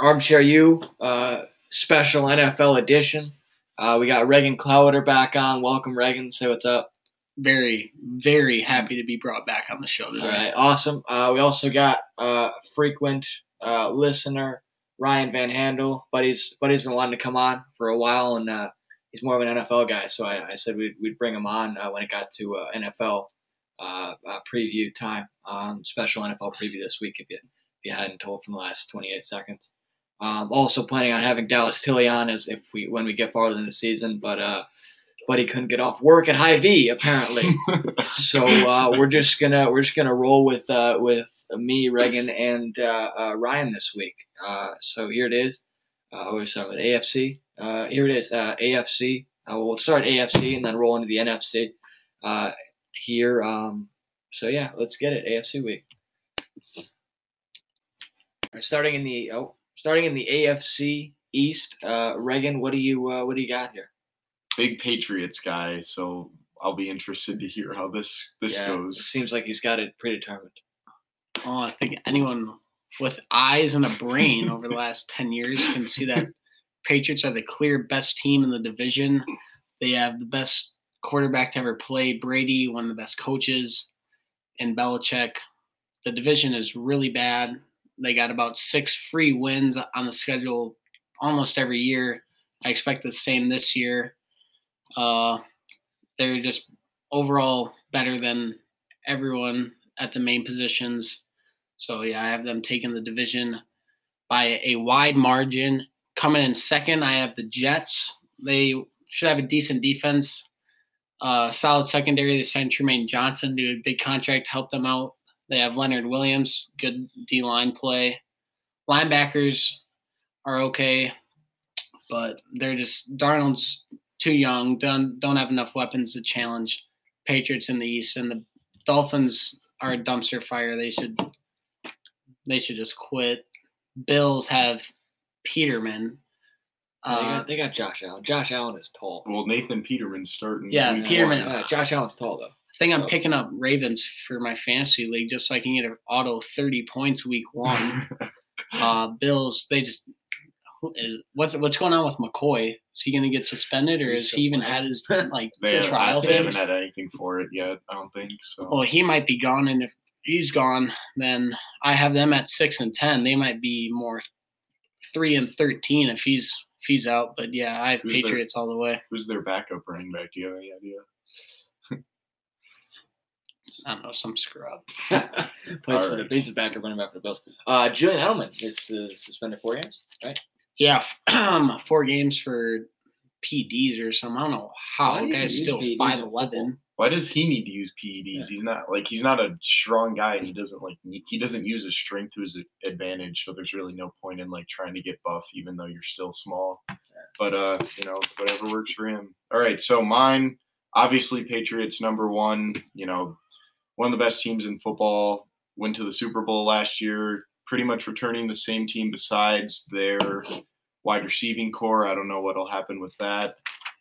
Armchair U, uh, special NFL edition. Uh, we got Regan Clowder back on. Welcome, Regan. Say what's up. Very, very happy to be brought back on the show today. All right, awesome. Uh, we also got uh, frequent uh, listener Ryan Van Handel. Buddy's Buddy's been wanting to come on for a while, and uh, he's more of an NFL guy. So I, I said we'd, we'd bring him on uh, when it got to uh, NFL uh, uh, preview time, um, special NFL preview this week. If you you hadn't told from the last 28 seconds. Um, also planning on having Dallas Tilly on as if we when we get farther in the season, but uh, but he couldn't get off work at Hy-Vee apparently. so uh, we're just gonna we're just gonna roll with uh, with me, Reagan, and uh, uh, Ryan this week. Uh, so here it is. Uh, we're starting with AFC. Uh, here it is, uh, AFC. Uh, we'll start AFC and then roll into the NFC uh, here. Um, so yeah, let's get it. AFC week. All right, starting in the oh, starting in the AFC East. Uh, Reagan, what do you uh, what do you got here? Big Patriots guy, so I'll be interested to hear how this this yeah, it goes. seems like he's got it predetermined. Oh, I think anyone with eyes and a brain over the last 10 years can see that Patriots are the clear best team in the division. They have the best quarterback to ever play, Brady, one of the best coaches, and Belichick. The division is really bad. They got about six free wins on the schedule almost every year. I expect the same this year. Uh, they're just overall better than everyone at the main positions. So yeah, I have them taking the division by a wide margin. Coming in second, I have the Jets. They should have a decent defense, uh, solid secondary. They signed Trumaine Johnson to a big contract to help them out. They have Leonard Williams, good D line play. Linebackers are okay, but they're just Darnold's too young. Don't don't have enough weapons to challenge Patriots in the East, and the Dolphins are a dumpster fire. They should they should just quit. Bills have Peterman. they, Uh, got, they got Josh Allen. Josh Allen is tall. Well, Nathan Peterman's starting. Yeah, week Peterman- one. Yeah, Josh Allen's tall though. I think I'm picking up Ravens for my fantasy league just so I can get an auto 30 points week one. uh, Bills, they just who is what's what's going on with McCoy? Is he going to get suspended, or He's has he even had his like they, haven't- trial they haven't had anything for it yet. I don't think so. Well, he might be gone, and if he's gone, then I have them at six and ten. They might be more three and thirteen if he's if he's out. But yeah, I have Who's their- Patriots all the way. Who's their backup running back? Do you have any idea? I don't know some scrub. Plays for the Alright. basic backup running back for the Bills. Uh, Julian Edelman is uh, suspended four games, right? Yeah, four games for PDs or something. I don't know how. Why The guy's still PEDs in five football? eleven. Why does he need to use PEDs? Yeah. He's not like he's not a strong guy, and he doesn't like he doesn't use his strength to his advantage. So there's really no point in like trying to get buff, even though you're still small. But uh, you know, whatever works for him. All right, so mine obviously Patriots number one. You know, one of the best teams in football. Went to the Super Bowl last year. Pretty much returning the same team besides their wide receiving core. I don't know what'll happen with that,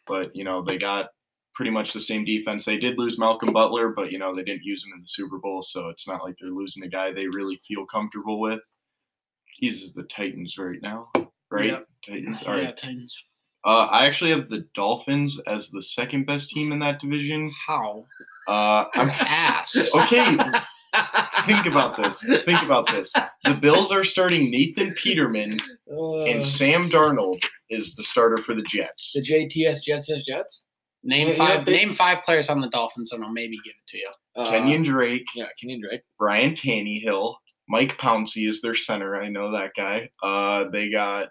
but you know they got pretty much the same defense. They did lose Malcolm Butler, but you know they didn't use him in the Super Bowl, so it's not like they're losing a guy they really feel comfortable with. He's the Titans right now, right? Yep. Titans. All right. Yeah. Titans. Uh, I actually have the Dolphins as the second best team in that division. How? Uh, I'm Ass. okay. Think about this. Think about this. The Bills are starting Nathan Peterman, Uh, and Sam Darnold is the starter for the Jets. the JTS Jets Jets Jets. Name Yeah, yeah, five. they- name five players on the Dolphins, and I'll maybe give it to you. Uh, Kenyan Drake, Yeah, Kenyan Drake. Brian Tannehill, Mike Pouncey is their center. I know that guy. Uh, they got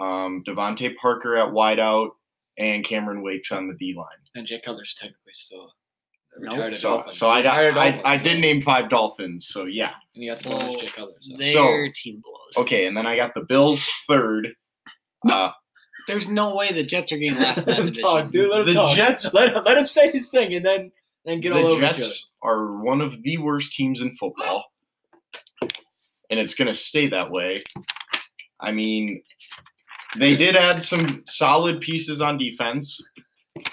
um, DeVante Parker at wideout and Cameron Wakes on the D line. And Jay Cutler's technically still Nope. retired So, Dolphin. so I got Retired I, Dolphin, I did name five Dolphins. So yeah, And you got the Well, Jay Cutler. So. Their So- team blows. okay. And then I got the Bills third. Uh, There's no way the Jets are getting last in that division. Talk, dude, let him the talk. Jets, Let, let him say his thing and then then get all the over each other. Jets are one of the worst teams in football, and it's going to stay that way. I mean, they did add some solid pieces on defense,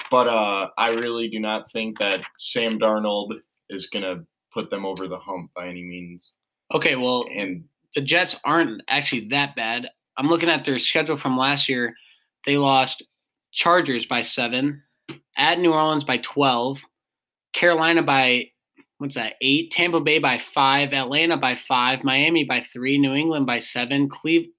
but uh, I really do not think that Sam Darnold is going to put them over the hump by any means. Okay, well, And the Jets aren't actually that bad. I'm looking at their schedule from last year. They lost Chargers by seven, at New Orleans by 12, Carolina by what's that? Eight, Tampa Bay by five, Atlanta by five, Miami by three, New England by seven, Cleve.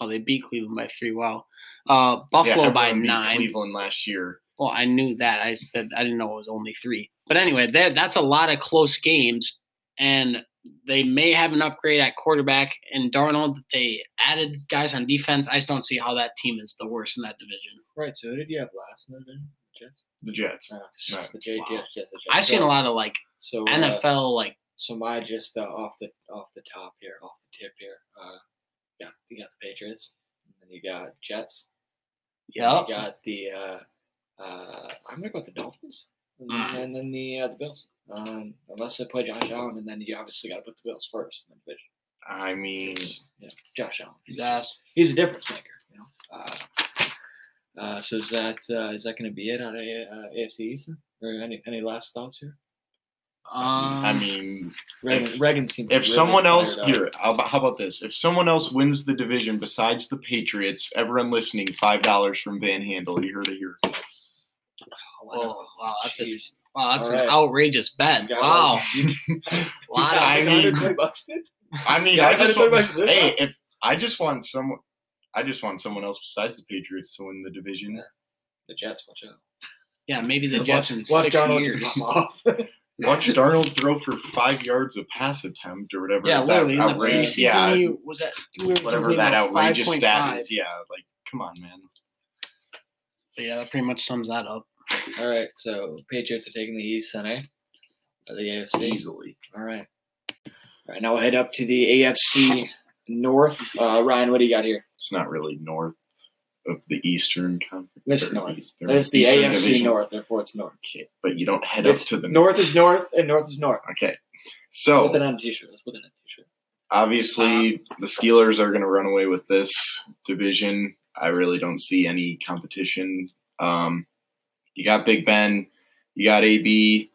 Oh, they beat Cleveland by three. Wow. Uh, Buffalo yeah, by everyone beat nine. Cleveland last year. Well, I knew that. I said I didn't know it was only three. But anyway, that that's a lot of close games, and they may have an upgrade at quarterback. And Darnold, they added guys on defense. I just don't see how that team is the worst in that division. Right. So who did you have last in the division? Jets. The Jets. Uh, Right. the J- Wow. Jets. Jets. the Jets. I've seen a lot of like So uh, NFL like So my just uh, off the off the top here, off the tip here. Uh, yeah, you got the Patriots, and then you got Jets. Yeah. You got the. Uh, uh, I'm gonna go with the Dolphins, and, Mm. and then the uh, the Bills. Um, unless they play Josh Allen, and then you obviously got to put the Bills first in the division. I mean, Yeah, Josh Allen. He's, ass. he's a difference maker. You know. Uh, uh, so is that uh, is that going to be it on a, uh, AFC East? Or any any last thoughts here? Um, I mean, Reagan, Reagan seemed if really someone else here, how about, how about this? If someone else wins the division besides the Patriots, everyone listening, five dollars from Van Handel. You heard it here. Oh, Oh, wow, that's a- wow, that's All an right. outrageous bet. You Wow, like- lot of I You mean- 120 bucks, dude? I mean, Yeah, I just want, bucks to live hey, on. if I just want someone, I just want someone else besides the Patriots to win the division. Yeah. The Jets, watch out. yeah, maybe the Jets in watch six Darnold years. Just pop. Watch Darnold throw for five yards of pass attempt or whatever. Yeah, that literally in the preseason, yeah, he was at we whatever that about outrageous stat 5.5. is. Yeah, like come on, man. But yeah, that pretty much sums that up. All right, so Patriots are taking the East Sunday. Or the AFC. Easily. All right. All right, now we'll head up to the AFC North. Uh, Ryan, what do you got here? It's not really north of the Eastern Conference. It's North. East- or This is the Eastern AFC Division. North, therefore it's North. Okay, but you don't head It's up to the North is North, and North is North. Okay, Put that so on a t-shirt. Let's put it on a t-shirt. obviously the Steelers are going to run away with this division. I really don't see any competition. Um, you got Big Ben, you got AB,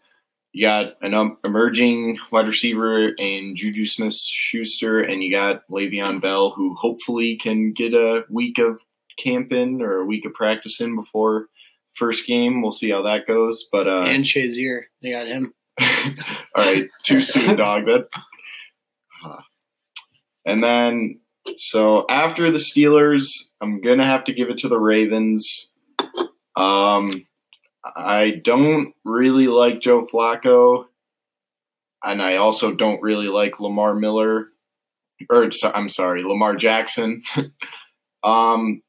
you got an um, emerging wide receiver in Juju Smith Schuster, and you got Le'Veon Bell, who hopefully can get a week of camp in or a week of practicing before first game. We'll see how that goes. But uh, and Shazier, they got him. all right, too soon, dog. That's. Uh, and then, so after the Steelers, I'm gonna have to give it to the Ravens. Um, I don't really like Joe Flacco, and I also don't really like Lamar Miller, or I'm sorry, Lamar Jackson. um,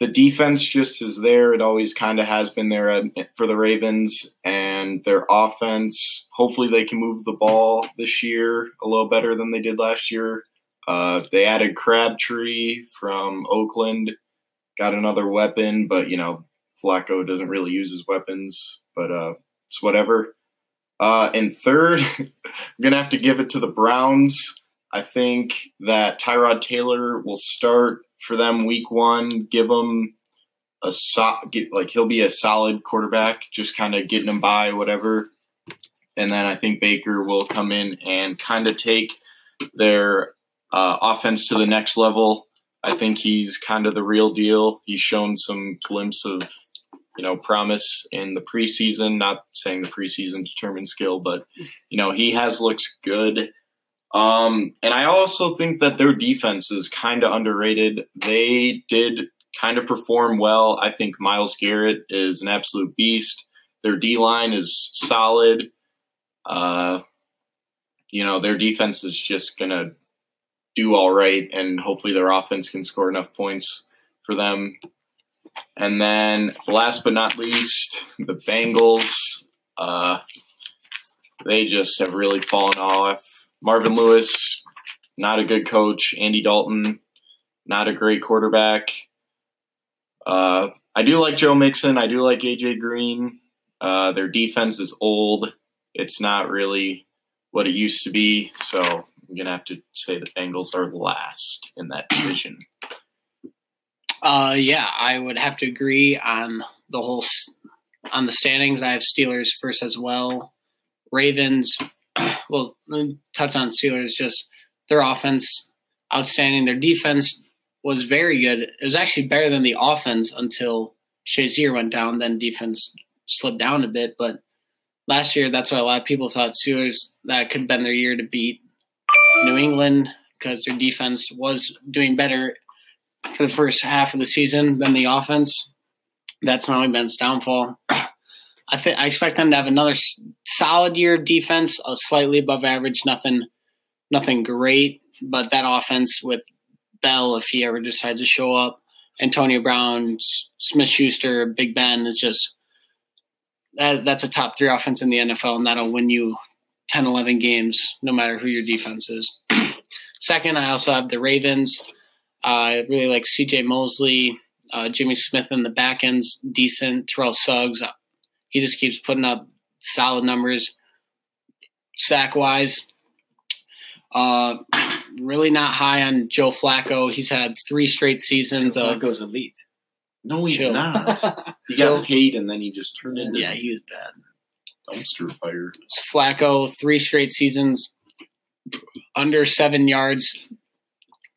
the defense just is there. It always kind of has been there for the Ravens, and their offense. Hopefully, they can move the ball this year a little better than they did last year. Uh, they added Crabtree from Oakland, got another weapon, but you know Flacco doesn't really use his weapons, but uh, it's whatever. Uh, and third, I'm gonna have to give it to the Browns. I think that Tyrod Taylor will start for them week one. Give them a so, get, like he'll be a solid quarterback, just kind of getting them by whatever. And then I think Baker will come in and kind of take their uh, offense to the next level. I think he's kind of the real deal. He's shown some glimpse of you know promise in the preseason. Not saying the preseason determines skill, but you know he has looked good. Um, and I also think that their defense is kind of underrated. They did kind of perform well. I think Myles Garrett is an absolute beast. Their D line is solid. Uh, you know, their defense is just going to do all right, and hopefully their offense can score enough points for them. And then, last but not least, the Bengals. Uh, they just have really fallen off. Marvin Lewis, not a good coach. Andy Dalton, not a great quarterback. Uh, I do like Joe Mixon. I do like AJ Green. Uh, their defense is old. It's not really what it used to be. So I'm gonna have to say the Bengals are last in that division. Uh, yeah, I would have to agree on the whole on the standings. I have Steelers first as well. Ravens. Well, touch on Steelers. Just Their offense, outstanding. Their defense was very good. It was actually better than the offense until Shazier went down. Then defense slipped down a bit. But last year, that's why a lot of people thought Steelers that could have been their year to beat New England because their defense was doing better for the first half of the season than the offense. That's not only Ben's downfall. I think I expect them to have another solid year of defense, uh, slightly above average, nothing, nothing great, but that offense with Bell, if he ever decides to show up, Antonio Brown, Smith Schuster, Big Ben is just that. That's a top three offense in the NFL, and that'll win you 10, 11 games, no matter who your defense is. Second, I also have the Ravens. Uh, I really like C.J. Mosley, uh, Jimmy Smith in the back end's decent. Terrell Suggs, he just keeps putting up solid numbers sack wise. Uh, really not high on Joe Flacco. He's had three straight seasons of Flacco's elite. No, he's Chill. not. He got paid and then he just turned into yeah, he was bad. dumpster fire. Flacco, three straight seasons under seven yards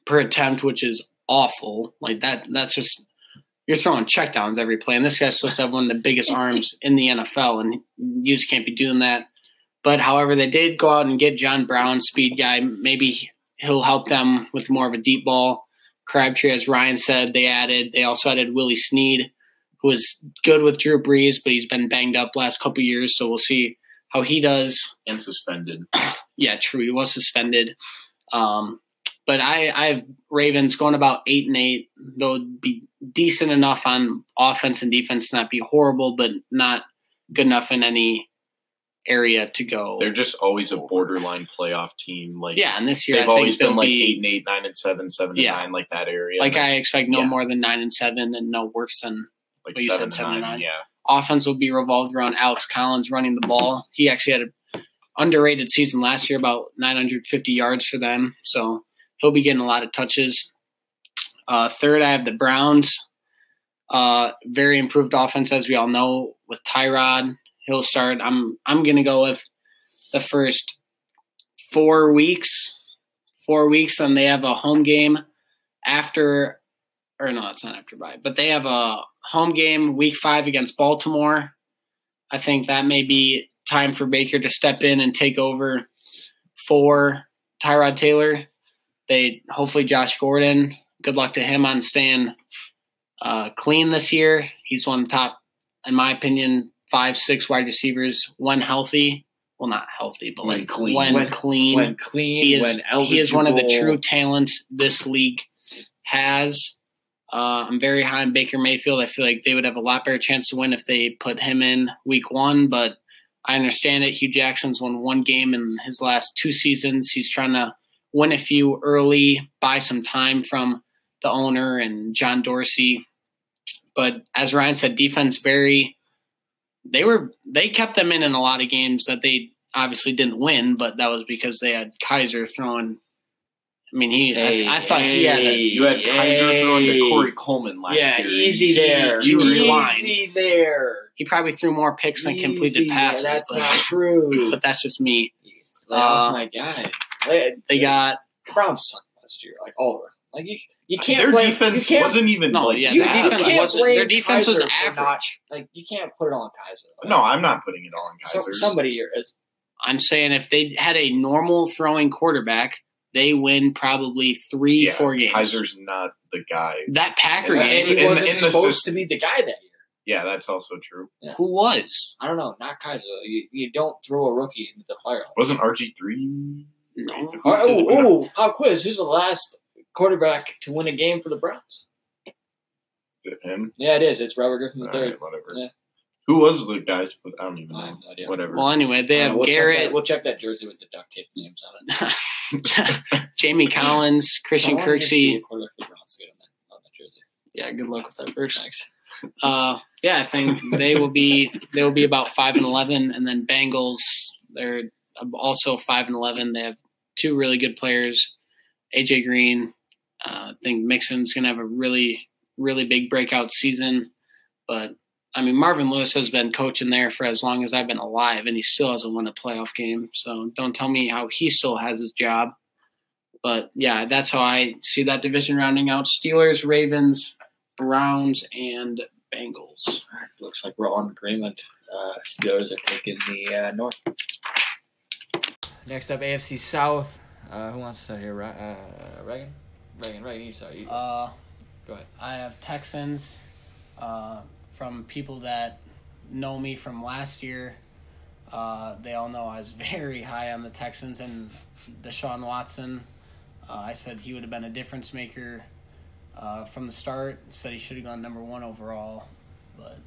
per attempt, which is awful. Like that, that's just you're throwing checkdowns every play. And this guy's supposed to have one of the biggest arms in the NFL, and you just can't be doing that. But however, they did go out and get John Brown, speed guy. Maybe he'll help them with more of a deep ball. Crabtree, as Ryan said, they added. They also added Willie Snead, who was good with Drew Brees, but he's been banged up last couple years. So we'll see how he does And suspended. yeah, true. He was suspended. Um, but I, I have Ravens going about eight and eight. They'll be decent enough on offense and defense to not be horrible, but not good enough in any area to go. They're just always a borderline playoff team. Like yeah, and this year they've always been like be eight and eight, nine and seven, seven Yeah. and nine, like that area. like I expect no Yeah. more than nine and seven, and no worse than like what you said, seven, seven and nine. nine. Yeah, offense will be revolved around Alex Collins running the ball. He actually had an underrated season last year, about 950 yards for them. So he'll be getting a lot of touches. Uh, third, I have the Browns. Uh, very improved offense, as we all know, with Tyrod. He'll start. I'm I'm gonna go with the first four weeks. Four weeks, and they have a home game after or no, it's not after bye, but they have a home game week five against Baltimore. I think that may be time for Baker to step in and take over for Tyrod Taylor. They hopefully Josh Gordon. Good luck to him on staying uh, clean this year. He's one of the top, in my opinion, five six wide receivers when healthy. Well, not healthy, but When like clean. when, When- clean. When clean, he is when he is one of the true talents this league has. Uh, I'm very high on Baker Mayfield. I feel like they would have a lot better chance to win if they put him in week one, but I understand it. Hue Jackson's won one game in his last two seasons. He's trying to win a few early, buy some time from the owner and John Dorsey. But as Ryan said, defense very they were they kept them in in a lot of games that they obviously didn't win, but that was because they had Kizer throwing. I mean, he. Hey, I, I thought he had. A, you had Kizer throwing to Corey Coleman last Yeah, year. easy You- there. you easy there. he probably threw more picks than completed passes. Yeah, that's but, not true. but that's just me. Lay off Uh, my guy. Lay- They got Browns sucked last year, like all of them. Like you, you can't Their blame, defense you can't, wasn't even No, like yeah, you, their you defense can't wasn't- blame their defense was Kizer for average. not- like you can't put it on Kizer. Like, No, I'm not putting it all on so- Kizer. somebody here is. I'm saying if they had a normal throwing quarterback, they win probably three, yeah, four games. Kizer's not the guy. that Packer And And game, in- he wasn't in the supposed system- to be the guy that year. Yeah, that's also true. who was? I don't know, not Kizer. You, you don't throw a rookie into the fire. Wasn't RG three? No. Oh, oh, oh, pop quiz. Who's the last quarterback to win a game for the Browns? Him. Yeah, it is. It's Robert Griffin All III. right, whatever. Yeah. Who was the guys? But I don't even I know. have no idea. Whatever. Well, anyway, they Uh, have we'll Check Garrett, that, we'll check that jersey with the duct tape names on it. Jamie Collins, Christian I want him to be Kirksey. a quarterback for the Browns to get on that, on that jersey. Yeah, good luck with that first. Thanks. Uh, yeah, I think they will be they will be about five and eleven, and then Bengals they're also five and eleven. They have two really good players, AJ Green. Uh, I think Mixon's gonna have a really really big breakout season, but I mean Marvin Lewis has been coaching there for as long as I've been alive, and he still hasn't won a playoff game. So don't tell me how he still has his job. But yeah, that's how I see that division rounding out: Steelers, Ravens, Browns, and Bengals. Looks like we're all in agreement. Uh, Steelers are taking the uh, North. Next up, AFC South. Uh, who wants to start here? Uh, Reagan? Reagan, Reagan, you start. You, Uh, Go ahead. I have Texans uh, from people that know me from last year. Uh, they all know I was very high on the Texans and Deshaun Watson. Uh, I said he would have been a difference maker uh, from the start. Said he should have gone number one overall, but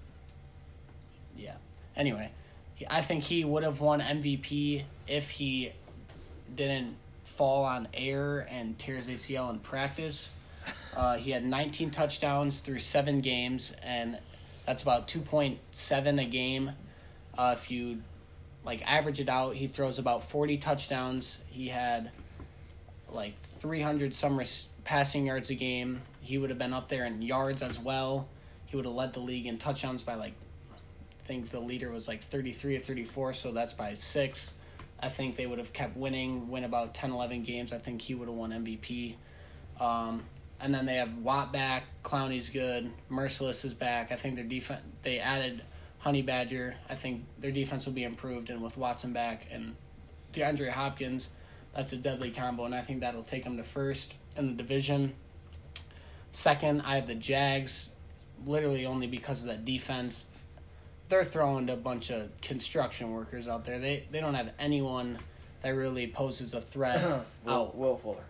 yeah. Anyway, I think he would have won MVP if he didn't fall on air and tear his ACL in practice. Uh, he had 19 touchdowns through seven games, and that's about 2.7 a game. Uh, if you like average it out, he throws about 40 touchdowns. He had like 300 some res- passing yards a game. He would have been up there in yards as well. He would have led the league in touchdowns by like, think the leader was like 33 or 34, so that's by six. I think they would have kept winning, win about 10, 11 games. I think he would have won MVP. Um, and then they have Watt back, Clowney's good, Mercilus is back. I think their defense they added Honey Badger. I think their defense will be improved, and with Watson back and DeAndre Hopkins, that's a deadly combo, and I think that'll take them to first in the division. Second, I have the Jags, literally only because of that defense. They're throwing a bunch of construction workers out there. They they don't have anyone that really poses a threat Will, out. Will Fuller.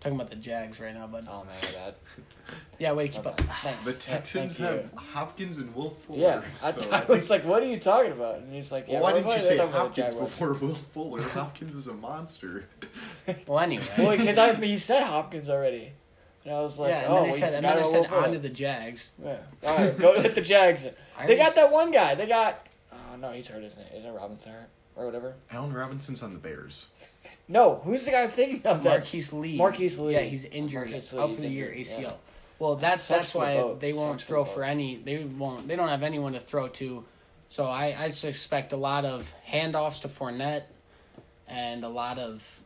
Talking about the Jags right now, but Oh man, my bad. yeah, way to keep up. Thanks. The Texans thank have you. Hopkins and Will Fuller. Yeah, I, so I was like, "What are you talking about?" And he's like, well, yeah, why didn't you say talking Hopkins before Will Fuller? Hopkins is a monster. Well, anyway. Well, because I he said Hopkins already, and I was like, yeah, and "Oh, then I said, you and then I said about on to the Jags. Yeah. All right, go hit the Jags. They got that one guy. They got. Oh no, he's hurt, isn't it? Isn't Robinson hurt or whatever? Allen Robinson's on the Bears. No, who's the guy I'm thinking of? That Marquise Lee. Marquise Lee. Yeah, he's injured. Marquise Lee, out he's for the year ACL. yeah. Well, that's Sucks that's why boat. they won't Sucks for throw for boat. any. They won't. They don't have anyone to throw to. So I I just expect a lot of handoffs to Fournette, and a lot of.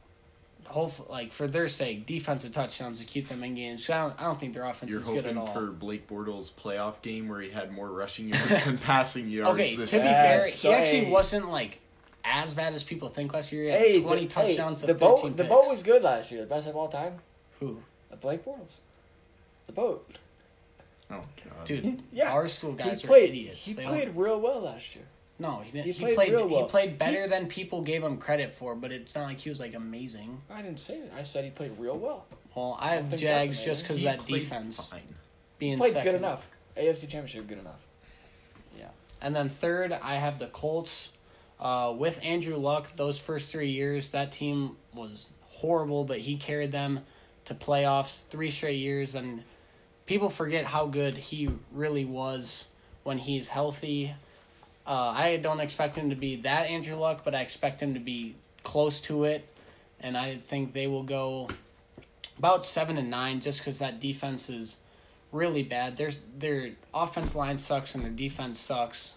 Hope like for their sake, defensive touchdowns to keep them in games. So I don't, I don't think their offense You're is good at hoping all. for Blake Bortles' playoff game where he had more rushing yards than passing yards Okay, to be this season. fair, Yes, he actually wasn't like as bad as people think last year. He had Hey, twenty the, touchdowns hey, the thirteen boat. The boat was good last year. The best of all time. Who, The Blake Bortles. The boat. Oh god. dude? Yeah. our school guys he are played. idiots. He They played don't, real well last year. No, he didn't. he He, played played. real well. He played better He- than people gave him credit for, but it's not like he was like amazing. I didn't say that. I said he played real well. Well, I have think that's Jags just because that defense Fine. being Played second. good enough. AFC Championship good enough. Yeah, and then third, I have the Colts. Uh, with Andrew Luck, those first three years, that team was horrible, but he carried them to playoffs three straight years. And people forget how good he really was when he's healthy. Uh, I don't expect him to be that Andrew Luck, but I expect him to be close to it. And I think they will go about seven and nine, just because that defense is really bad. Their their offense line sucks and their defense sucks.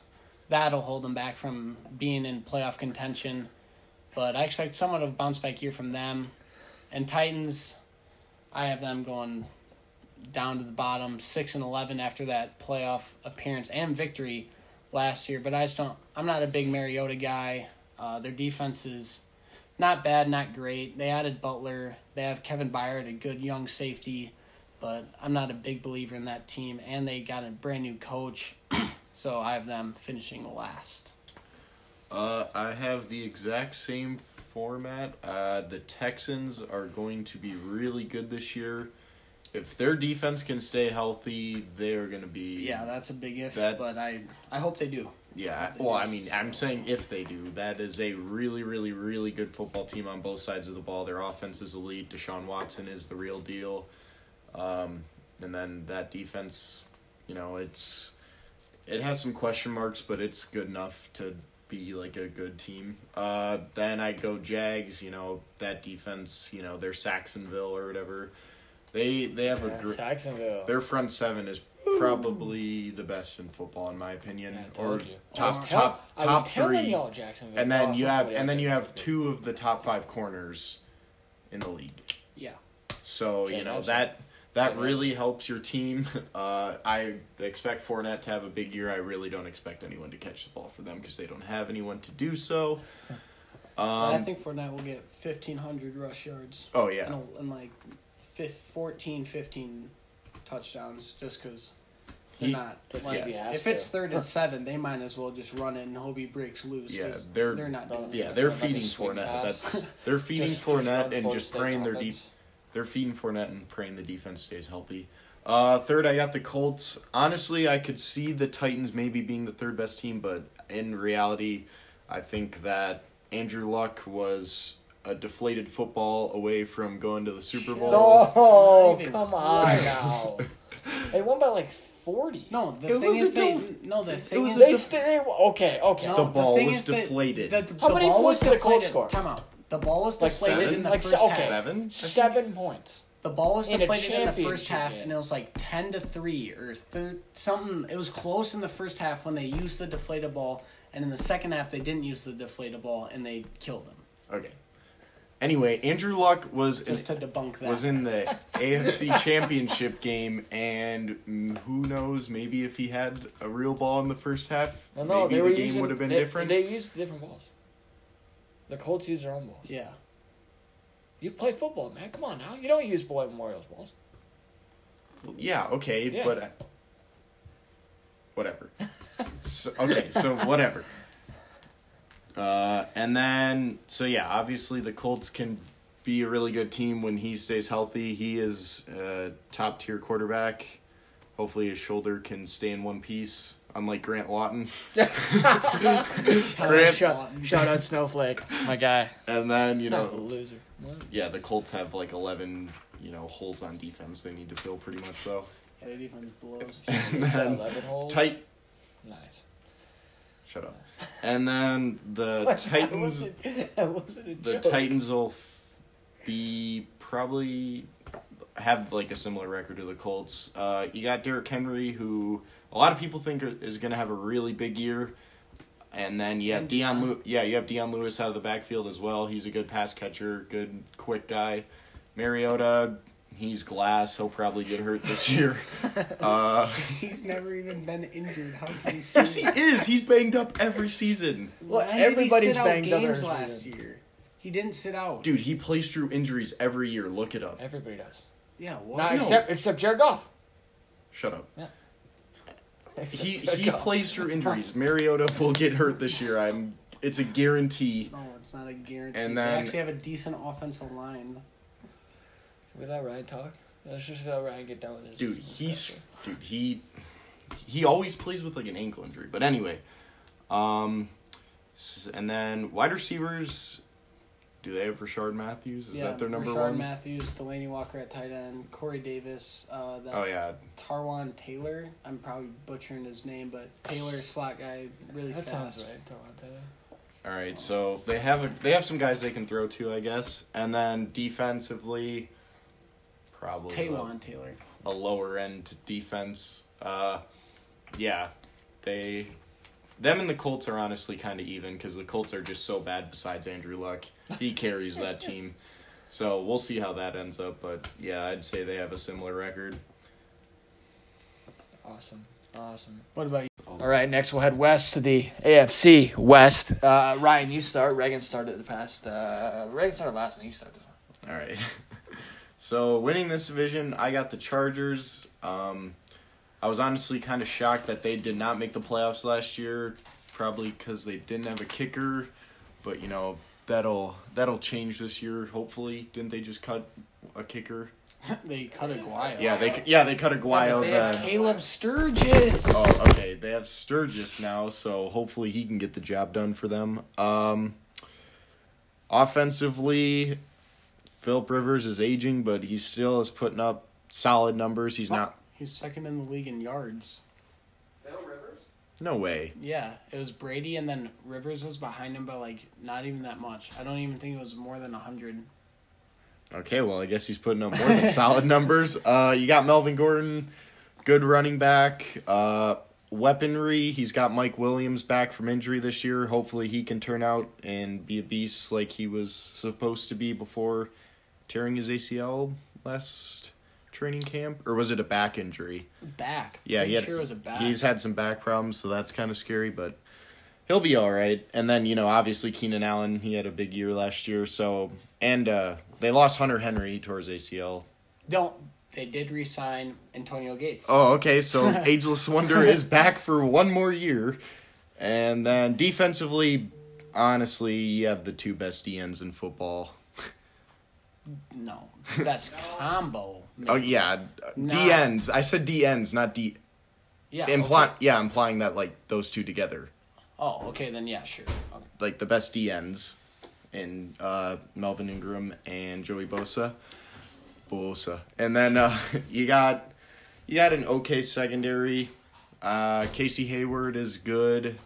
That'll hold them back from being in playoff contention. But I expect somewhat of a bounce back year from them. And Titans, I have them going down to the bottom, six and eleven after that playoff appearance and victory last year. But I just don't. I'm not a big Mariota guy. Uh, their defense is not bad, not great. They added Butler. They have Kevin Byard, a good young safety but I'm not a big believer in that team. And they got a brand new coach, so I have them finishing last. Uh, I have the exact same format. Uh, the Texans are going to be really good this year. If their defense can stay healthy, they're going to be. Yeah, that's a big if, That- but I I hope they do. Yeah, They well, I mean, I'm saying if they do, that is a really, really, really good football team on both sides of the ball. Their offense is elite. Deshaun Watson is the real deal, um, and then that defense, you know, it's it has some question marks, but it's good enough to be like a good team. Uh, then I go Jags. You know, that defense. You know, they're Saxonville or whatever. They they have Yeah, a great. Jacksonville. Their front seven is probably the best in football, in my opinion, Yeah, I or told you. I top was tell- top I was top three. y'all Jacksonville. And then Oh, you have and then you have two of the top five corners in the league. Yeah. So Can't you know imagine. that that Can't really helps your team. Uh, I expect Fournette to have a big year. I really don't expect anyone to catch the ball for them because they don't have anyone to do so. Um, I think Fournette will get 1,500 rush yards oh yeah, and, and like fif- 14, 15 touchdowns just because they're He- not. Just like, 'cause he has if it's to. third and seven, they might as well just run it and hope he breaks loose. Yeah, 'cause they're- they're not doing yeah, they're Like feeding swing Fournette. pass. That's they're feeding Just- just Fournette run and Florida just State's praying their deep. offense. They're feeding Fournette and praying the defense stays healthy. Uh, third, I got the Colts. Honestly, I could see the Titans maybe being the third best team, but in reality, I think that Andrew Luck was a deflated football away from going to the Super Bowl. No, Not oh, even come on now. they won by like forty. No, the It thing was is a they def- no the thing was is They def- st- they okay okay. no, The ball thing was is that deflated. The, How the many ball was points did the Colts deflated. score? Time out. The ball was Like deflated seven? in the Like, first okay. half. Seven? Seven points. The ball was deflated in the first half, and it was like ten to three or third something. It was close in the first half when they used the deflated ball, and in the second half they didn't use the deflated ball and they killed them. Okay. Anyway, Andrew Luck was in, to debunk that. was in the AFC Championship game, and who knows? Maybe if he had a real ball in the first half, No, no, maybe the game using. would have been they, different. They used different balls. The Colts use their own balls. yeah. You play football, man. Come on now. You don't use Boy Memorial's balls. Yeah, okay, Yeah. but uh, whatever. so, okay, so whatever. Uh, and then, so yeah, obviously the Colts can be a really good team when he stays healthy. He is a top tier quarterback. Hopefully, his shoulder can stay in one piece, unlike Grant Lawton. Grant, shout, shout out Snowflake, my guy. and then you No, know, loser. yeah, the Colts have like eleven, you know, holes on defense they need to fill pretty much though. Yeah, they defense blows. And then eleven holes? tight. Nice. Shut up. And then the Titans. wasn't- That wasn't The joke. Titans will be probably have like a similar record to the Colts. Uh, you got Derrick Henry, who a lot of people think are- is going to have a really big year, and then you have Dion. Lew- yeah, you have Dion Lewis out of the backfield as well. He's a good pass catcher, good quick guy. Mariota, he's glass. He'll probably get hurt this year. Uh, He's never even been injured. How can you say yes, he that? is. He's banged up every season. Well, When did he everybody's sit out banged up games every last season. year. He didn't sit out. Dude, he plays through injuries every year. Look it up. Everybody does. Yeah, what? Not No. except except Jared Goff. Shut up. Except He Jared he Goff. plays through injuries. Mariota will get hurt this year. I'm. It's a guarantee. No, it's not a guarantee. And they then- actually have a decent offensive line. Can we let Ryan talk? Let's just let Ryan get done with this. Dude, he's dude he he always plays with like an ankle injury. But anyway, um, and then wide receivers. Do they have Rishard Matthews? Is yeah, that their number Rishard one? Matthews, Delanie Walker at tight end, Corey Davis, uh, that Oh yeah, Tarwan Taylor. I'm probably butchering his name, but Taylor slot guy, really That fast. sounds right. Toronto. All right, so they have a, they have some guys they can throw to, I guess, and then defensively, probably a- Taylon Taylor. a lower end defense. Uh, yeah, they them and the Colts are honestly kind of even because the Colts are just so bad. Besides Andrew Luck, he carries that team. So we'll see how that ends up, but yeah, I'd say they have a similar record. Awesome. Awesome. What about you? All right, next we'll head west to the AFC West. Uh, Ryan, you start. Reagan started the past. Uh, Reagan started last one. You start this one. All right. so winning this division, I got the Chargers. Um, I was honestly kind of shocked that they did not make the playoffs last year, probably because they didn't have a kicker. But you know that'll that'll change this year. Hopefully, didn't they just cut a kicker? they cut Aguayo. Yeah, they yeah they cut Aguayo. They have then. Caleb Sturgis. Oh, okay. They have Sturgis now, so hopefully he can get the job done for them. Um, offensively, Philip Rivers is aging, but he still is putting up solid numbers. He's not. He's second in the league in yards. Phil Rivers? No way. Yeah, it was Brady, and then Rivers was behind him by like not even that much. I don't even think it was more than hundred. Okay, well, I guess he's putting up more than solid numbers. Uh, you got Melvin Gordon, good running back. Uh, weaponry, he's got Mike Williams back from injury this year. Hopefully, he can turn out and be a beast like he was supposed to be before tearing his ACL last training camp, or was it a back injury? Back. Yeah, he had, sure was a back. he's had some back problems, so that's kind of scary, but he'll be all right. And then you know, obviously Keenan Allen, he had a big year last year, so and uh, they lost Hunter Henry, he tore his ACL. Don't. They did re-sign Antonio Gates. Oh, okay. So Ageless Wonder is back for one more year, and then defensively, honestly, you have the two best DNs in football. No, best combo. Oh yeah, Nah. DNs. I said DNs, not D. yeah. Imply, okay. yeah, implying that like those two together, Oh, okay, then yeah, sure. Okay. like the best DNs in uh, Melvin Ingram and Joey Bosa. Bosa, and then uh, you got you got an okay secondary. Uh, Casey Hayward is good,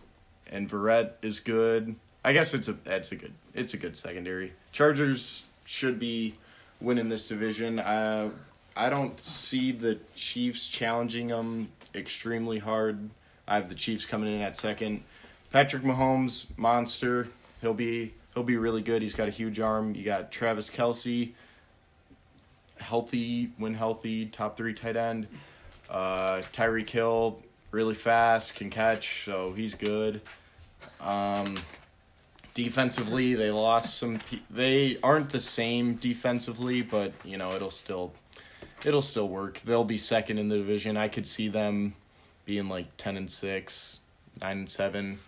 and Verrett is good. I guess it's a it's a good it's a good secondary. Chargers should be winning this division. Uh, I don't see the Chiefs challenging them extremely hard. I have the Chiefs coming in at second. Patrick Mahomes, monster. He'll be he'll be really good. He's got a huge arm. You got Travis Kelce, healthy when healthy, top three tight end. Uh, Tyreek Hill, really fast, can catch, so he's good. Um, defensively, they lost some. They aren't the same defensively, but you know it'll still, it'll still work. They'll be second in the division. I could see them being like ten and six, nine and seven.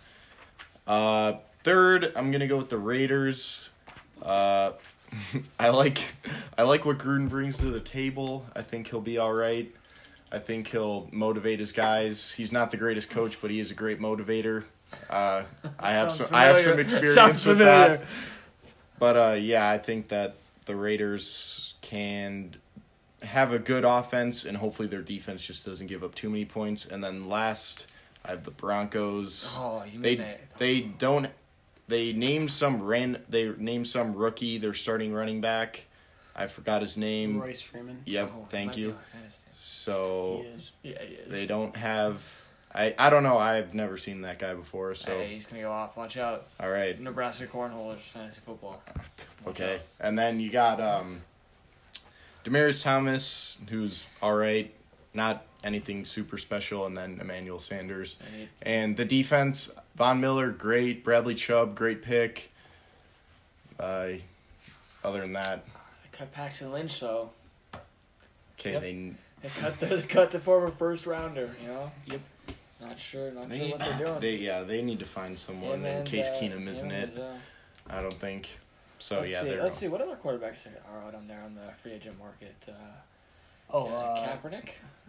Uh, third, I'm gonna go with the Raiders. Uh, I like, I like what Gruden brings to the table. I think he'll be all right. I think he'll motivate his guys. He's not the greatest coach, but he is a great motivator. Uh, I have some. Sounds I have some experience with that. But uh, yeah, I think that the Raiders can have a good offense, and hopefully their defense just doesn't give up too many points. And then last, I have the Broncos. Oh, you they mean that? they don't. They named some ran. They named some rookie. Their starting running back. I forgot his name. Royce Freeman. Yep. Oh, thank you. on my fantasy team. So He is. Yeah, he is. they don't have. I I don't know. I've never seen that guy before. So Hey, he's gonna go off. Watch out. all right. Nebraska cornholers fantasy football. Watch Okay. out. And then you got um Demaryius Thomas, who's all right, not anything super special, and then Emmanuel Sanders. And And the defense, Von Miller, great. Bradley Chubb, great pick. Uh, other than that, They cut Paxton Lynch though. okay, Yep. they They cut the they cut the former first rounder. You know. Yep. Not sure. Not they, sure what they're doing. they yeah they need to find someone. Him and and, Case uh, Keenum isn't him it? is, uh, I don't think. So let's yeah, see. they're Let's see what other quarterbacks are out on there on the free agent market. Uh, Oh, uh, uh, Kaepernick.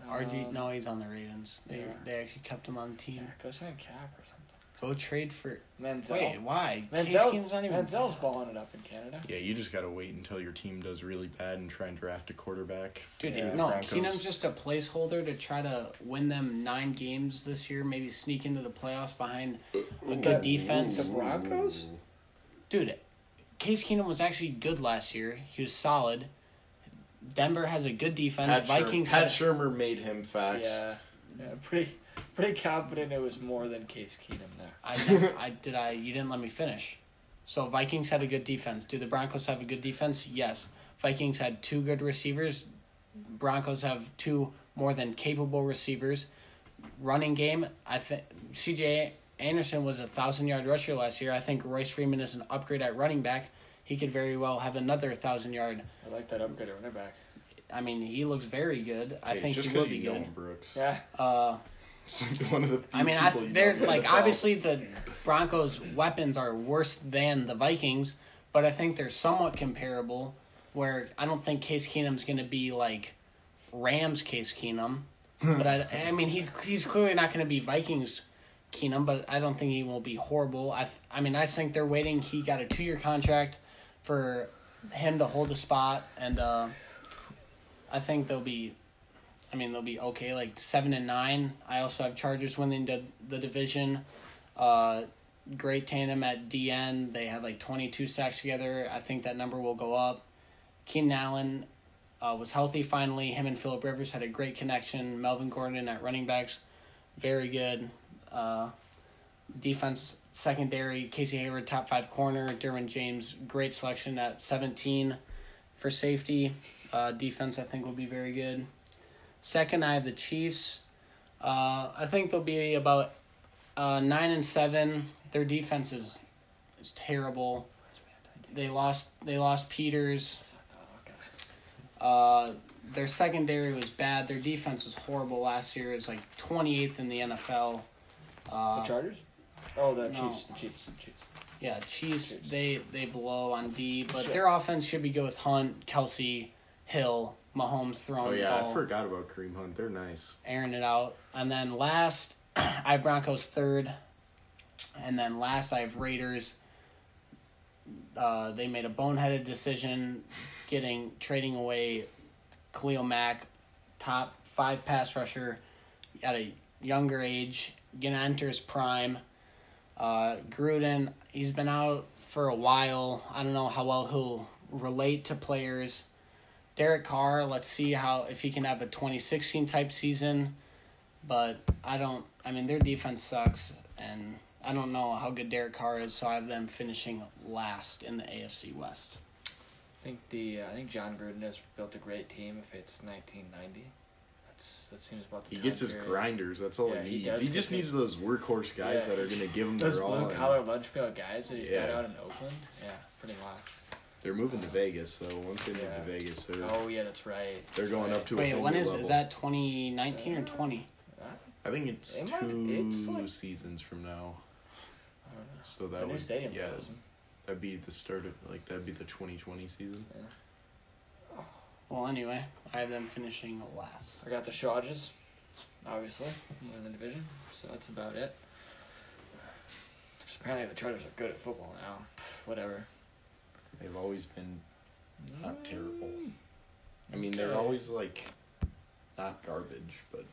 RG. Um, No, he's on the Ravens. They yeah. they actually kept him on the team. Yeah, go sign Cap or something. Go trade for. Manziel. Wait, why? Case Menzel's, Keenum's not even. Manziel's balling it up in Canada. Yeah, you just gotta wait until your team does really bad and try and draft a quarterback. Dude, Yeah. no, Broncos. Keenum's just a placeholder to try to win them nine games this year, maybe sneak into the playoffs behind a good defense. The Broncos? Dude, Case Keenum was actually good last year. He was solid. Denver has a good defense. Pat, Vikings Shurmur, Pat had Shurmur made him facts. Yeah, yeah, pretty pretty confident it was more than Case Keenum there. I, never- I did I you didn't let me finish. So Vikings had a good defense. Do the Broncos have a good defense? Yes. Vikings had two good receivers. Broncos have two more than capable receivers. Running game, I think CJ Anderson was a thousand yard rusher last year. I think Royce Freeman is an upgrade at running back. He could very well have another thousand yard. I like that upgrade at running back. I mean, he looks very good. I think just he will because be know good. him, Brooks. Yeah, Uh, It's like one of the I mean, I, you they're like NFL. obviously the Broncos' weapons are worse than the Vikings, but I think they're somewhat comparable. Where I don't think Case Keenum's going to be like Rams Case Keenum, but I, I mean he's he's clearly not going to be Vikings Keenum, but I don't think he will be horrible. I th- I mean I think they're waiting. He got a two year contract for him to hold a spot, and uh, I think they'll be I mean, they'll be okay, like seven and nine. I also have Chargers winning the the division. Uh, great tandem at DN. They had like twenty two sacks together. I think that number will go up. Keenan Allen uh, was healthy finally. Him and Philip Rivers had a great connection. Melvin Gordon at running backs, very good. Uh, defense secondary. Casey Hayward top five corner. Derwin James great selection at seventeen. for safety. Uh, defense, I think, will be very good. Second, I have the Chiefs. Uh, I think they'll be about uh, nine and seven. Their defense is is terrible. They lost. They lost Peters. Uh, their secondary was bad. Their defense was horrible last year. It's like twenty eighth in the NFL. Uh, The Chargers? Oh, the No. Chiefs. The Chiefs. The Chiefs. Yeah, Chiefs Chiefs. they they blow on D, but their offense should be good with Hunt, Kelce, Hill, Mahomes throwing Oh yeah, ball, I forgot about Kareem Hunt. They're nice. airing it out, and then last I have Broncos third, and then last I have Raiders. Uh, they made a boneheaded decision, getting trading away Khalil Mack, top five pass rusher, at a younger age, gonna enter his prime. Uh, Gruden, he's been out for a while. I don't know how well he'll relate to players. Derek Carr, let's see how if he can have a 2016 type season, but I don't. I mean, their defense sucks, and I don't know how good Derek Carr is, so I have them finishing last in the AFC West. I think the uh, I think Jon Gruden has built a great team. If it's 1990, that's that seems about the He time gets his period. grinders. That's all Yeah, he he needs. does He, just needs those workhorse guys Yeah, that are going to give him Those their all. blue and collar lunch pail guys that he's got out in Oakland. Yeah, pretty much. They're moving to Vegas, so once they move Yeah. to Vegas, they're Oh yeah, that's right. they're That's going right. up to a Wait, whole when new is level. is that 2019 or 20? I think it's It might- two it's like- seasons from now. I don't know. So The that new would stadium yeah, closing. that'd be the start of like that'd be the 2020 season. Well, anyway, I have them finishing last. I got the Chargers, obviously, win the division. So that's about it. 'Cause apparently the Chargers are good at football now. Pff, whatever. They've always been not terrible. I mean, they're Okay. always like not garbage, but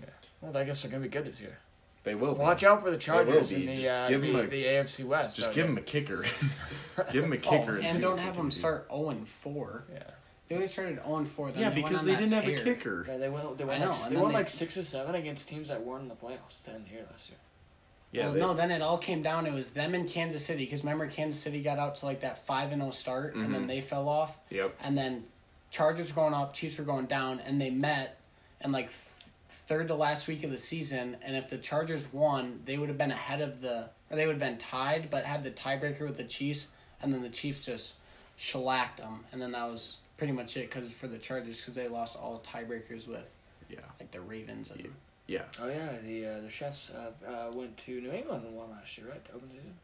Yeah. Well, I guess they're gonna be good this year. they will. be. Watch out for the Chargers be. in the Just uh, give 'em the, a- the AFC West. Just give them a kicker. give them a Oh, kicker and, and see don't what they have can them do. start 0 and 4. Yeah. They always started 0 and 4. Then Yeah, they because on they that didn't have a tear. kicker. Yeah, they went. They I won, know, like, and they then won they- like six or seven against teams that weren't in the playoffs to end the year last year. Yeah, well, they, no, then it all came down. It was them in Kansas City. Because remember, Kansas City got out to like that 5 and 0 start, and then Mhm. they fell off. Yep. And then Chargers were going up, Chiefs were going down, and they met and like th- third to last week of the season. And if the Chargers won, they would have been ahead of the, or they would have been tied, but had the tiebreaker with the Chiefs. And then the Chiefs just shellacked them. And then that was pretty much it because for the Chargers, because they lost all tiebreakers with Yeah. like the Ravens. And, Yeah. Oh yeah, the uh, the Chiefs uh, uh, went to New England and won last year, right? The open season.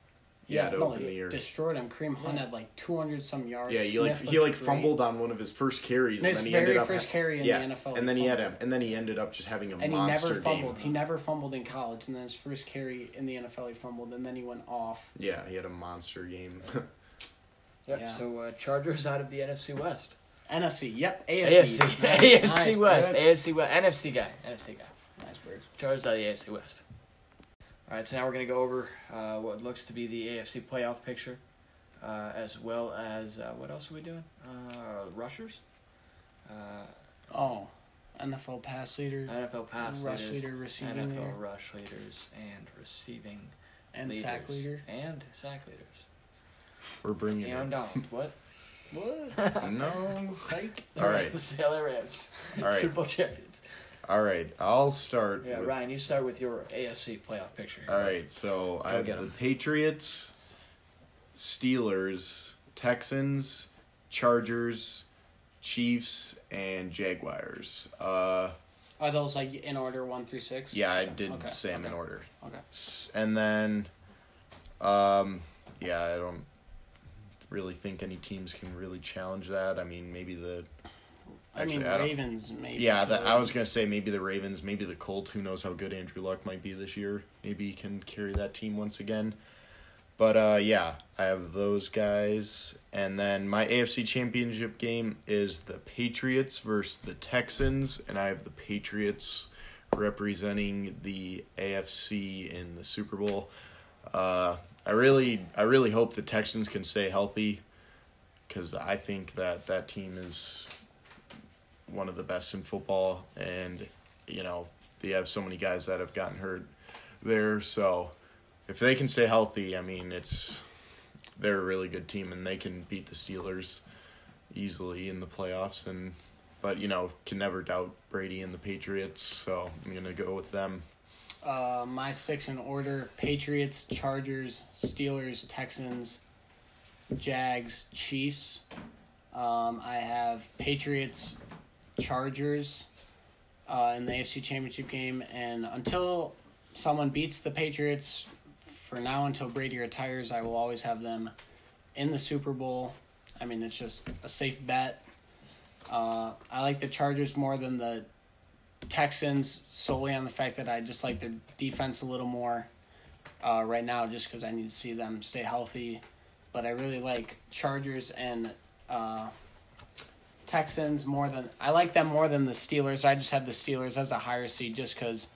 Yeah, to no, open the year. destroyed him. Kareem Hunt Yeah. had like 200 some yards. Yeah, he like Smith he like great. fumbled on one of his first carries, and His then he very ended up first carry in yeah, the NFL. and then he had a, fumbled. and then he ended up just having a and he monster never fumbled. game. He never fumbled in college, and then his first carry in the NFL, he fumbled, and then he went off. Yeah, he had a monster game. Yep. Yeah. So uh, Chargers out of the NFC West. NFC, yep, AFC, AFC, AFC West, AFC West, NFC guy, NFC guy. Nice bird. Chargers out of the AFC West. All right, so now we're gonna go over uh, what looks to be the AFC playoff picture, uh, as well as uh, what else are we doing? Uh, rushers, uh, Oh, NFL pass leader, NFL pass rush leaders, leader, receiving NFL leader, rush leaders, and receiving and leaders, sack leader. and sack leaders. We're bringing Aaron it. Donald, what? What? No. Psych. All right. The Sailor Rams, All right. Super Bowl champions. All right. I'll start. Yeah, with- Ryan, you start with your AFC playoff picture. All right. So I have get the 'em. Patriots, Steelers, Texans, Chargers, Chiefs, and Jaguars. Uh, Are those like in order one through six? yeah, I did Okay, say 'em in okay. order. Okay. And then, um, yeah, I don't really think any teams can really challenge that. I mean, maybe the. I mean, Actually, I Ravens maybe. Yeah, that, I was gonna say maybe the Ravens, maybe the Colts. Who knows how good Andrew Luck might be this year? Maybe he can carry that team once again. But uh, yeah, I have those guys, and then my AFC Championship game is the Patriots versus the Texans, and I have the Patriots representing the AFC in the Super Bowl. Uh, I really, I really hope the Texans can stay healthy, because I think that that team is one of the best in football, and you know they have so many guys that have gotten hurt there. So if they can stay healthy, I mean it's they're a really good team, and they can beat the Steelers easily in the playoffs, and but you know can never doubt Brady and the Patriots, so I'm gonna go with them. Uh, my six in order: Patriots, Chargers, Steelers, Texans, Jags, Chiefs. Um, I have Patriots, Chargers, uh, in the AFC Championship game, and until someone beats the Patriots, for now until Brady retires, I will always have them in the Super Bowl. I mean, it's just a safe bet. Uh, I like the Chargers more than the Texans solely on the fact that I just like their defense a little more uh, right now, just because I need to see them stay healthy. But I really like Chargers and uh, Texans more than I like them more than the Steelers. I just have the Steelers as a higher seed just because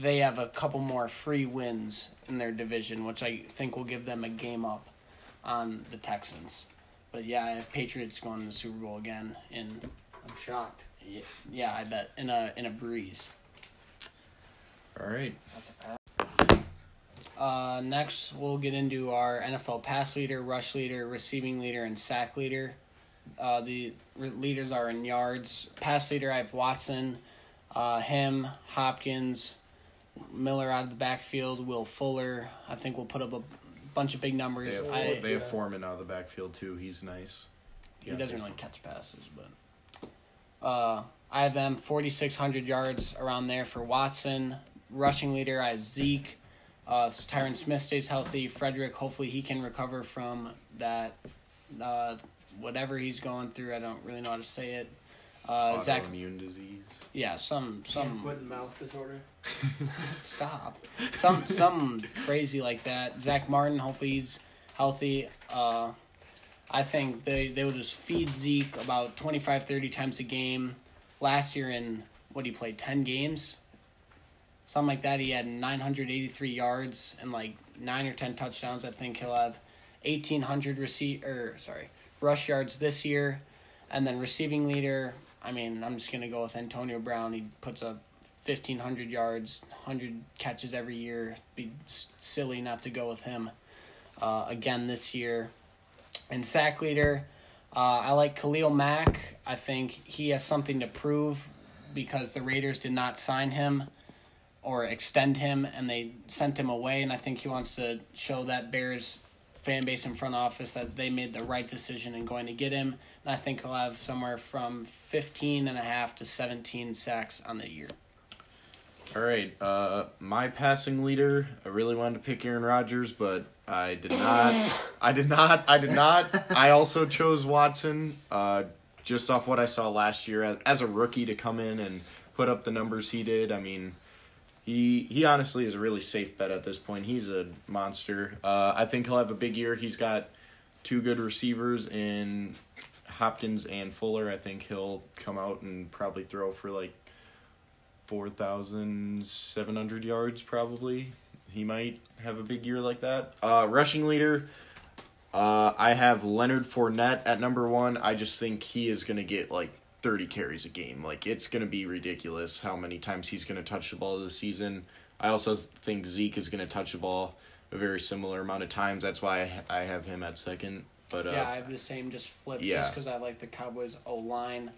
they have a couple more free wins in their division, which I think will give them a game up on the Texans. But yeah, I have Patriots going to the Super Bowl again in I'm shocked. yeah, yeah, I bet in a in a breeze. All right. Uh, next, we'll get into our NFL pass leader, rush leader, receiving leader, and sack leader. Uh, the leaders are in yards. Pass leader, I have Watson, uh, him, Hopkins, Miller out of the backfield, Will Fuller. I think we'll put up a bunch of big They numbers. have, I, they have Foreman out of the backfield too. He's nice. he doesn't really catch passes, but uh, I have them forty six hundred yards around there for Watson. Rushing leader, I have Zeke. Uh, Tyron Smith stays healthy. Frederick, hopefully he can recover from that, uh, whatever he's going through. I don't really know how to say it. Uh, Zack, Autoimmune disease. yeah, some some foot and mouth disorder. stop, some some crazy like that. Zack Martin, hopefully he's healthy. Uh, I think they they will just feed Zeke about 25, 30 times a game. Last year in what he played ten games, something like that. He had nine hundred eighty three yards and like nine or ten touchdowns. I think he'll have eighteen hundred receive or sorry rush yards this year, and then receiving leader. I mean, I'm just gonna go with Antonio Brown. He puts up fifteen hundred yards, hundred catches every year. Be silly not to go with him uh, again this year. And sack leader, uh, I like Khalil Mack. I think he has something to prove because the Raiders did not sign him or extend him, and they sent him away. And I think he wants to show that Bears fan base and front office that they made the right decision in going to get him. And I think he'll have somewhere from 15 and a half to 17 sacks on the year. All right. Uh, my passing leader. I really wanted to pick Aaron Rodgers, but I did not. I did not. I did not. I also chose Watson. Uh, just off what I saw last year as, as a rookie to come in and put up the numbers he did. I mean, he he honestly is a really safe bet at this point. He's a monster. Uh, I think he'll have a big year. He's got two good receivers in Hopkins and Fuller. I think he'll come out and probably throw for like four thousand seven hundred yards. Probably he might have a big year like that. Uh, rushing leader. Uh, I have Leonard Fournette at number one. I just think he is going to get like 30 carries a game. Like, it's going to be ridiculous how many times he's going to touch the ball this season. I also think Zeke is going to touch the ball a very similar amount of times. That's why I, I have him at second. But uh, yeah, I have the same, just flipped, yeah. just because I like the Cowboys O line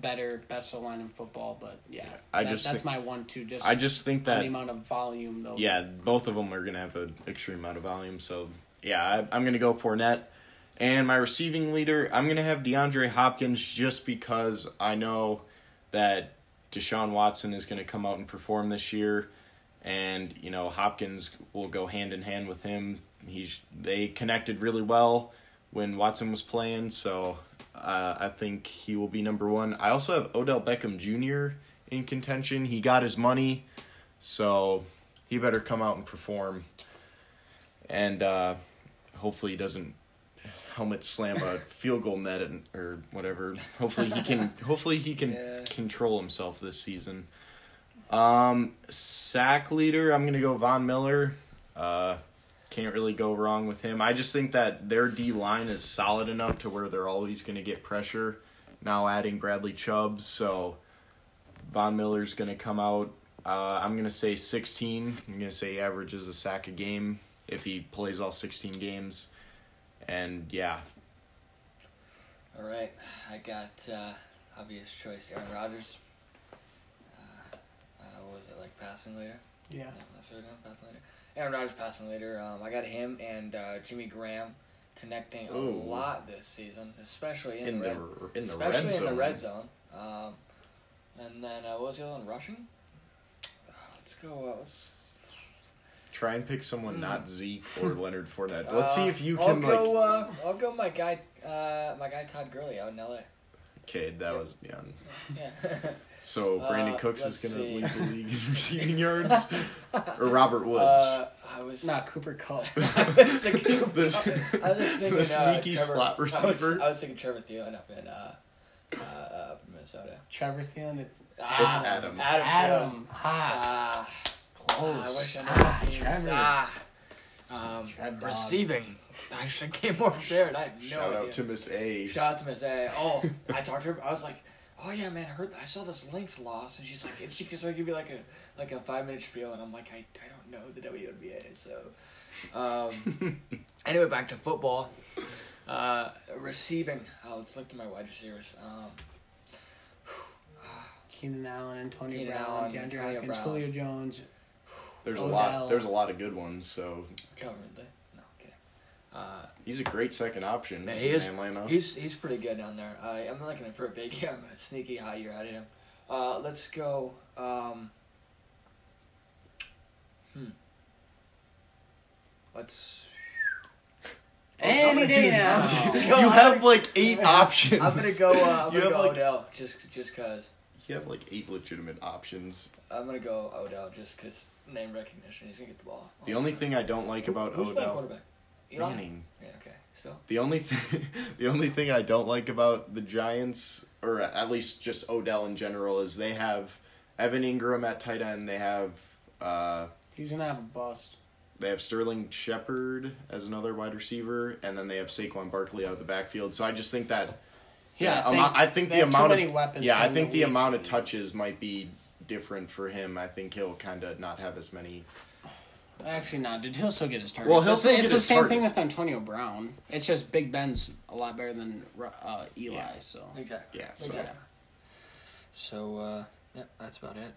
better, best O line in football. But yeah, I that- just that's think- my one two. Just I just think that the amount of volume though. Yeah, both of them are going to have an extreme amount of volume. So, yeah, I, I'm going to go Fournette. And my receiving leader, I'm going to have DeAndre Hopkins just because I know that Deshaun Watson is going to come out and perform this year. And, you know, Hopkins will go hand in hand with him. He's They connected really well when Watson was playing. So, uh, I think he will be number one. I also have Odell Beckham Jr. in contention. He got his money. So he better come out and perform. And uh, hopefully he doesn't helmet slam a field goal net and, or whatever. Hopefully he can hopefully he can Yeah. control himself this season. Um sack leader, I'm gonna go Von Miller. Uh can't really go wrong with him. I just think that their D line is solid enough to where they're always gonna get pressure. Now adding Bradley Chubb, so Von Miller's gonna come out. Uh, I'm gonna say 16. I'm gonna say he averages a sack a game if he plays all 16 games. And yeah, All right, I got uh, obvious choice. Aaron Rodgers. Uh, uh, what was it like passing later? Yeah. No, that's right now. Passing later. Aaron Rodgers passing later. Um, I got him and uh, Jimmy Graham connecting a lot this season, especially in, in the the red, in the especially red zone. in the red zone. Um, and then uh, what was the other one? Rushing. Uh, let's go. Uh, let's. Try and pick someone Hmm. not Zeke or Leonard Fournette. Let's see uh, if you I'll can go, like. Uh, I'll go. My guy. Uh, my guy Todd Gurley out in L.A. Okay, that was young. Yeah. So Brandon Uh, Cooks is let's gonna see. lead the league in receiving yards, or Robert Woods. Uh, I was. Not Cooper Kupp. I was thinking. The- I was thinking. the uh, sneaky Trevor, slot I was, receiver. I was thinking Trevor Thielen up in uh, uh, up in Minnesota. Trevor Thielen. It's Ah, Adam. Adam. Adam. Thielen. Ha. Ah, Close. I wish I knew Ah, his. Trevor. Ah. Um, Trev receiving. I should have came more prepared. I have no idea. Shout idea. out to Miss A. Shout out to Miss A. Oh, I talked to her. I was like, "Oh yeah, man, I heard. I saw this Lynx loss," and she's like, and she started give me like a like a five minute spiel, and I'm like, I, I don't know the WNBA, so. Um, anyway, back to football. Uh, receiving. Oh, let's look to my wide receivers. Um, Keenan Allen, Antonio Keenan Brown, Allen, DeAndre Antonio Hopkins, Brown. Julio Jones. There's a lot. There's a lot of good ones. So currently, no kidding. Uh, he's a great second option. Yeah, he is. Atlanta. He's he's pretty good down there. I I'm looking for a big, I'm a sneaky high year out of him. Uh, let's go. Um, hmm. Let's. Any day now. You have like eight I'm gonna- options. I'm gonna go. Uh, I'm You gonna have, go like- Odell just just cause. You have like eight legitimate options. I'm gonna go Odell just cause name recognition. He's gonna get the ball. The the only time. thing I don't like Who- about who's playing Odell quarterback? Eli? Manning. Yeah. Okay. So. The only thing, the only thing I don't like about the Giants, or at least just Odell in general, is they have Evan Engram at tight end. They have uh, He's gonna have a bust. they have Sterling Shepard as another wide receiver, and then they have Saquon Barkley out of the backfield. So I just think that Yeah, amo- I think the have too amount many of weapons yeah, I think the the amount of touches might be different for him. I think he'll kind of not have as many. Actually, not, dude. He'll still get his targets. Well, he'll it's, still it's get the his same thing with Antonio Brown. It's just Big Ben's a lot better than uh, Eli. Yeah. So Exactly. Yeah, so Exactly. So uh, yeah, that's about it.